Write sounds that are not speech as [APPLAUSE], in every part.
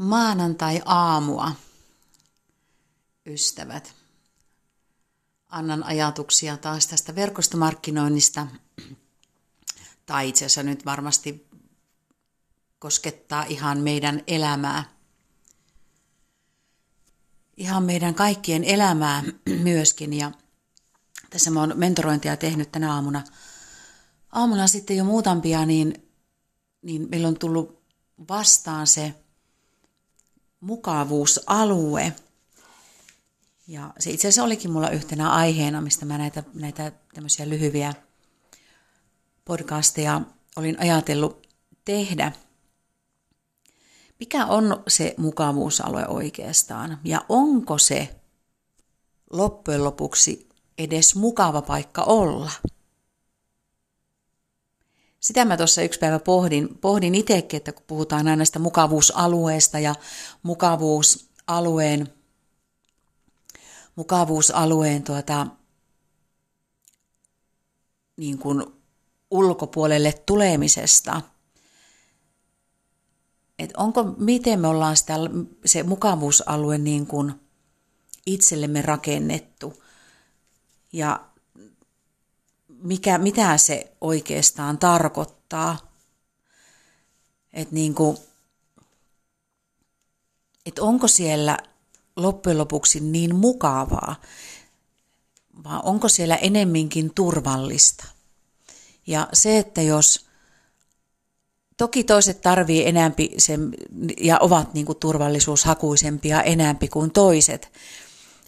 Maanantai-aamua, ystävät. Annan ajatuksia taas tästä verkostomarkkinoinnista, tai itse asiassa nyt varmasti koskettaa ihan meidän elämää. Ihan meidän kaikkien elämää [CLEARS THROAT] myöskin. Ja tässä mä oon mentorointia tehnyt tänä aamuna. Aamuna sitten jo muutampia, niin, niin meillä on tullut vastaan se mukavuusalue. Ja se itse asiassa olikin mulla yhtenä aiheena, mistä mä näitä, näitä tämmöisiä lyhyviä podcasteja olin ajatellut tehdä. Mikä on se mukavuusalue oikeastaan? Ja onko se loppujen lopuksi edes mukava paikka olla? Sitä mä tuossa yksi päivä pohdin, pohdin itsekin, että kun puhutaan aina näistä mukavuusalueesta ja mukavuusalueen, mukavuusalueen tuota, niin kuin ulkopuolelle tulemisesta, että onko, miten me ollaan sitä, se mukavuusalue niin kuin itsellemme rakennettu. Ja mikä, mitä se oikeastaan tarkoittaa. Että niin et onko siellä loppujen lopuksi niin mukavaa, vai onko siellä enemminkin turvallista. Ja se, että jos toki toiset tarvii enämpi sen, ja ovat niin kuin turvallisuushakuisempia enämpi kuin toiset,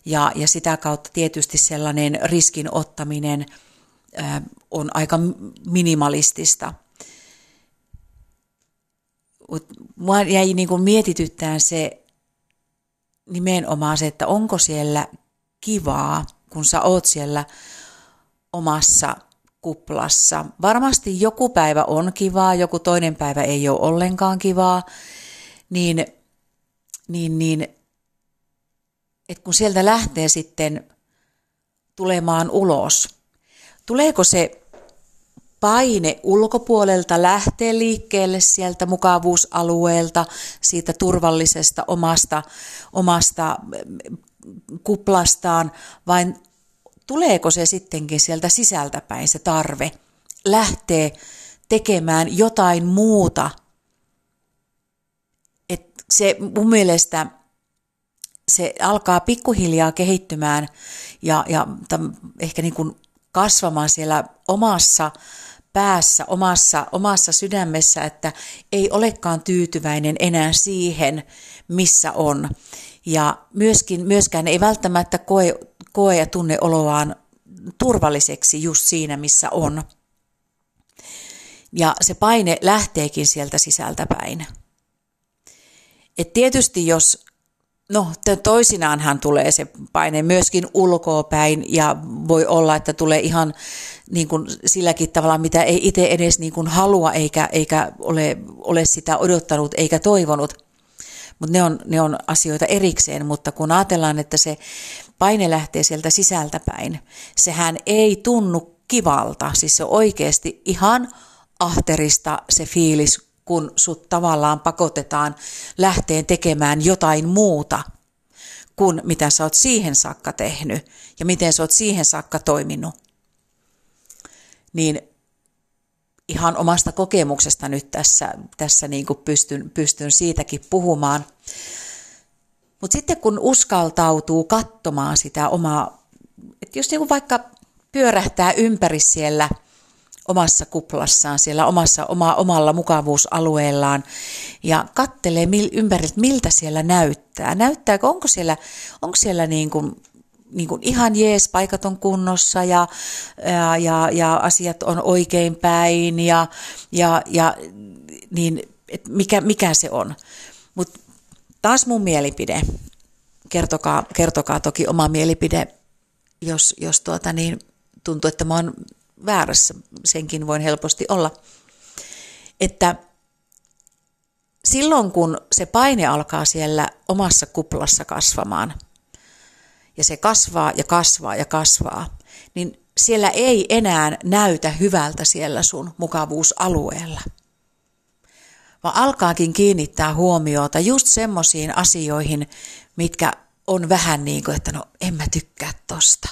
ja, ja sitä kautta tietysti sellainen riskin ottaminen – on aika minimalistista. Mua jäi niin kuin mietityttään se nimenomaan se, että onko siellä kivaa, kun sä oot siellä omassa kuplassa. Varmasti joku päivä on kivaa, joku toinen päivä ei ole ollenkaan kivaa, niin, niin, niin että kun sieltä lähtee sitten tulemaan ulos, Tuleeko se paine ulkopuolelta lähtee liikkeelle sieltä mukavuusalueelta, siitä turvallisesta omasta, omasta mm, kuplastaan, vai tuleeko se sittenkin sieltä sisältäpäin se tarve lähtee tekemään jotain muuta. Et se mun mielestä se alkaa pikkuhiljaa kehittymään ja, ja ehkä niin kuin kasvamaan siellä omassa päässä, omassa, omassa sydämessä, että ei olekaan tyytyväinen enää siihen, missä on. Ja myöskin, myöskään ei välttämättä koe, koe ja tunne oloaan turvalliseksi just siinä, missä on. Ja se paine lähteekin sieltä sisältä päin. Et tietysti jos No toisinaanhan tulee se paine myöskin ulkoapäin ja voi olla, että tulee ihan niin kuin silläkin tavalla, mitä ei itse edes niin kuin halua eikä, eikä ole, ole sitä odottanut eikä toivonut. Mutta ne on, ne on asioita erikseen, mutta kun ajatellaan, että se paine lähtee sieltä sisältä päin, sehän ei tunnu kivalta, siis se on oikeasti ihan ahterista se fiilis, kun sut tavallaan pakotetaan lähteen tekemään jotain muuta kuin mitä sä oot siihen saakka tehnyt ja miten sä oot siihen saakka toiminut. Niin ihan omasta kokemuksesta nyt tässä, tässä niin kuin pystyn, pystyn siitäkin puhumaan. Mutta sitten kun uskaltautuu katsomaan sitä omaa, että jos niin vaikka pyörähtää ympäri siellä – omassa kuplassaan, siellä omassa, oma, omalla mukavuusalueellaan ja kattelee mil, ympäriltä, miltä siellä näyttää. Näyttääkö, onko siellä, onko siellä niin kuin, niin kuin ihan jees, paikat on kunnossa ja, ja, ja, ja asiat on oikein päin ja, ja, ja niin, et mikä, mikä se on. Mutta taas mun mielipide, kertokaa, kertokaa toki oma mielipide, jos, jos tuota niin, tuntuu, että mä oon väärässä, senkin voin helposti olla, että silloin kun se paine alkaa siellä omassa kuplassa kasvamaan, ja se kasvaa ja kasvaa ja kasvaa, niin siellä ei enää näytä hyvältä siellä sun mukavuusalueella. vaan alkaakin kiinnittää huomiota just semmoisiin asioihin, mitkä on vähän niin kuin, että no en mä tykkää tosta.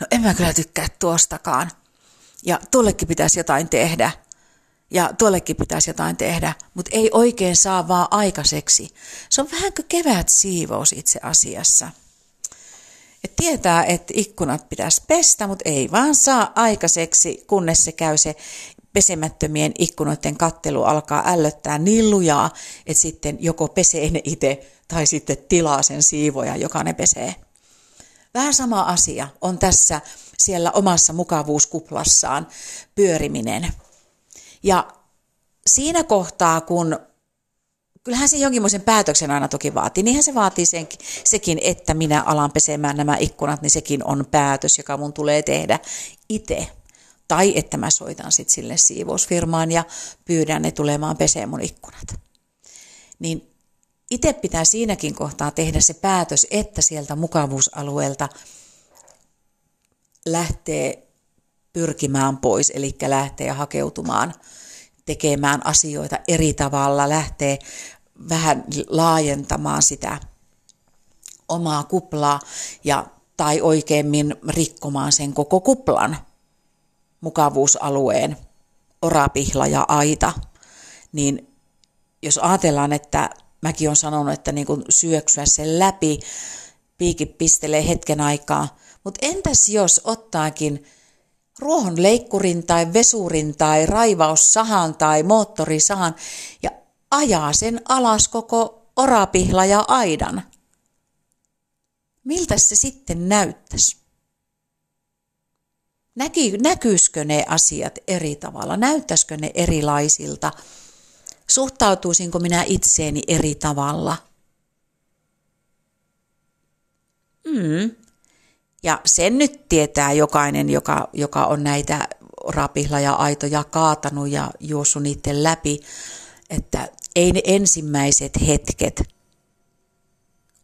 No en mä kyllä tykkää tuostakaan. Ja tuollekin pitäisi jotain tehdä. Ja tuollekin pitäisi jotain tehdä, mutta ei oikein saa vaan aikaiseksi. Se on vähän kuin kevät siivous itse asiassa. Et tietää, että ikkunat pitäisi pestä, mutta ei vaan saa aikaiseksi, kunnes se käy se pesemättömien ikkunoiden kattelu alkaa ällöttää niin lujaa, että sitten joko pesee ne itse tai sitten tilaa sen siivoja, joka ne pesee. Vähän sama asia on tässä siellä omassa mukavuuskuplassaan pyöriminen. Ja siinä kohtaa, kun kyllähän se jonkinmoisen päätöksen aina toki vaatii. Niinhän se vaatii sen, sekin, että minä alan pesemään nämä ikkunat, niin sekin on päätös, joka mun tulee tehdä itse. Tai että mä soitan sitten sille siivousfirmaan ja pyydän ne tulemaan peseen mun ikkunat. Niin itse pitää siinäkin kohtaa tehdä se päätös, että sieltä mukavuusalueelta lähtee pyrkimään pois, eli lähtee hakeutumaan tekemään asioita eri tavalla, lähtee vähän laajentamaan sitä omaa kuplaa ja tai oikeimmin rikkomaan sen koko kuplan mukavuusalueen orapihla ja aita, niin jos ajatellaan, että mäkin olen sanonut, että niin kuin syöksyä sen läpi, piikit pistelee hetken aikaa, mutta entäs jos ottaakin ruohonleikkurin tai vesurin tai raivaussahan tai moottorisahan ja ajaa sen alas koko orapihla ja aidan. Miltä se sitten näyttäisi? Näkyisikö ne asiat eri tavalla? Näyttäisikö ne erilaisilta? Suhtautuisinko minä itseeni eri tavalla? Mm. Ja sen nyt tietää jokainen, joka, joka on näitä rapihla ja aitoja kaatanut ja juossut niiden läpi, että ei ne ensimmäiset hetket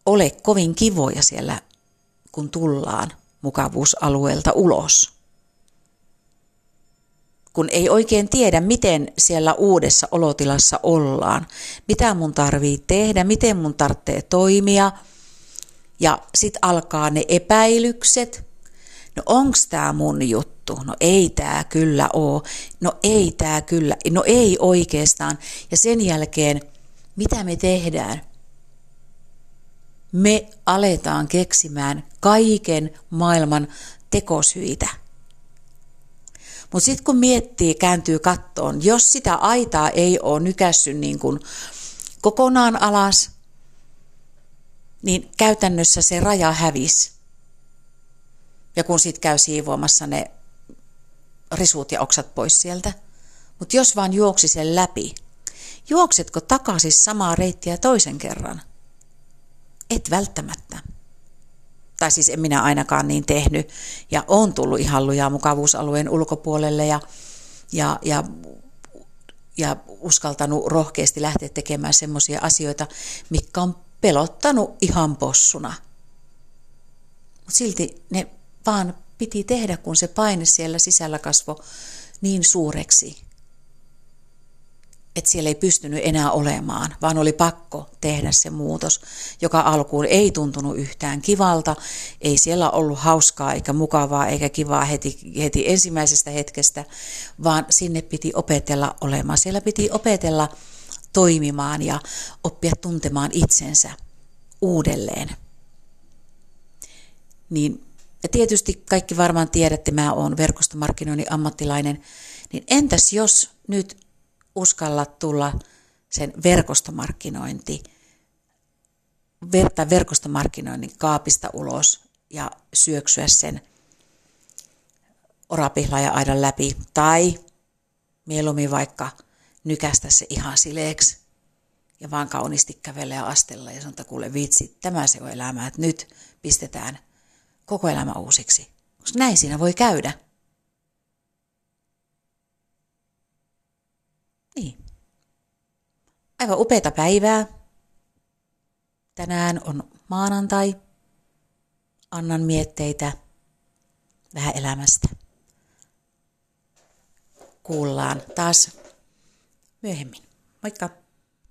ole kovin kivoja siellä, kun tullaan mukavuusalueelta ulos. Kun ei oikein tiedä, miten siellä uudessa olotilassa ollaan, mitä mun tarvii tehdä, miten mun tarvitsee toimia. Ja sit alkaa ne epäilykset. No onks tää mun juttu? No ei tää kyllä oo. No ei tää kyllä. No ei oikeastaan. Ja sen jälkeen, mitä me tehdään? Me aletaan keksimään kaiken maailman tekosyitä mutta sitten kun miettii, kääntyy kattoon, jos sitä aitaa ei ole nykässy niin kuin kokonaan alas, niin käytännössä se raja hävisi. Ja kun sitten käy siivoamassa ne risut ja oksat pois sieltä. Mutta jos vaan juoksi sen läpi, juoksetko takaisin samaa reittiä toisen kerran? Et välttämättä tai siis en minä ainakaan niin tehnyt, ja on tullut ihan lujaa mukavuusalueen ulkopuolelle ja, ja, ja, ja uskaltanut rohkeasti lähteä tekemään semmoisia asioita, mitkä on pelottanut ihan possuna. Mutta silti ne vaan piti tehdä, kun se paine siellä sisällä kasvo niin suureksi, että siellä ei pystynyt enää olemaan, vaan oli pakko tehdä se muutos, joka alkuun ei tuntunut yhtään kivalta, ei siellä ollut hauskaa eikä mukavaa eikä kivaa heti, heti ensimmäisestä hetkestä, vaan sinne piti opetella olemaan. Siellä piti opetella toimimaan ja oppia tuntemaan itsensä uudelleen. Niin, ja tietysti kaikki varmaan tiedätte, mä oon verkostomarkkinoinnin ammattilainen, niin entäs jos nyt uskalla tulla sen verkostomarkkinointi, verta verkostomarkkinoinnin kaapista ulos ja syöksyä sen orapihla ja aidan läpi. Tai mieluummin vaikka nykästä se ihan sileeksi ja vaan kauniisti kävellä ja astella ja sanoa, kuule vitsi, tämä se on elämä, että nyt pistetään koko elämä uusiksi. Koska näin siinä voi käydä. Niin. Aivan upeita päivää. Tänään on maanantai. Annan mietteitä vähän elämästä. Kuullaan taas myöhemmin. Moikka!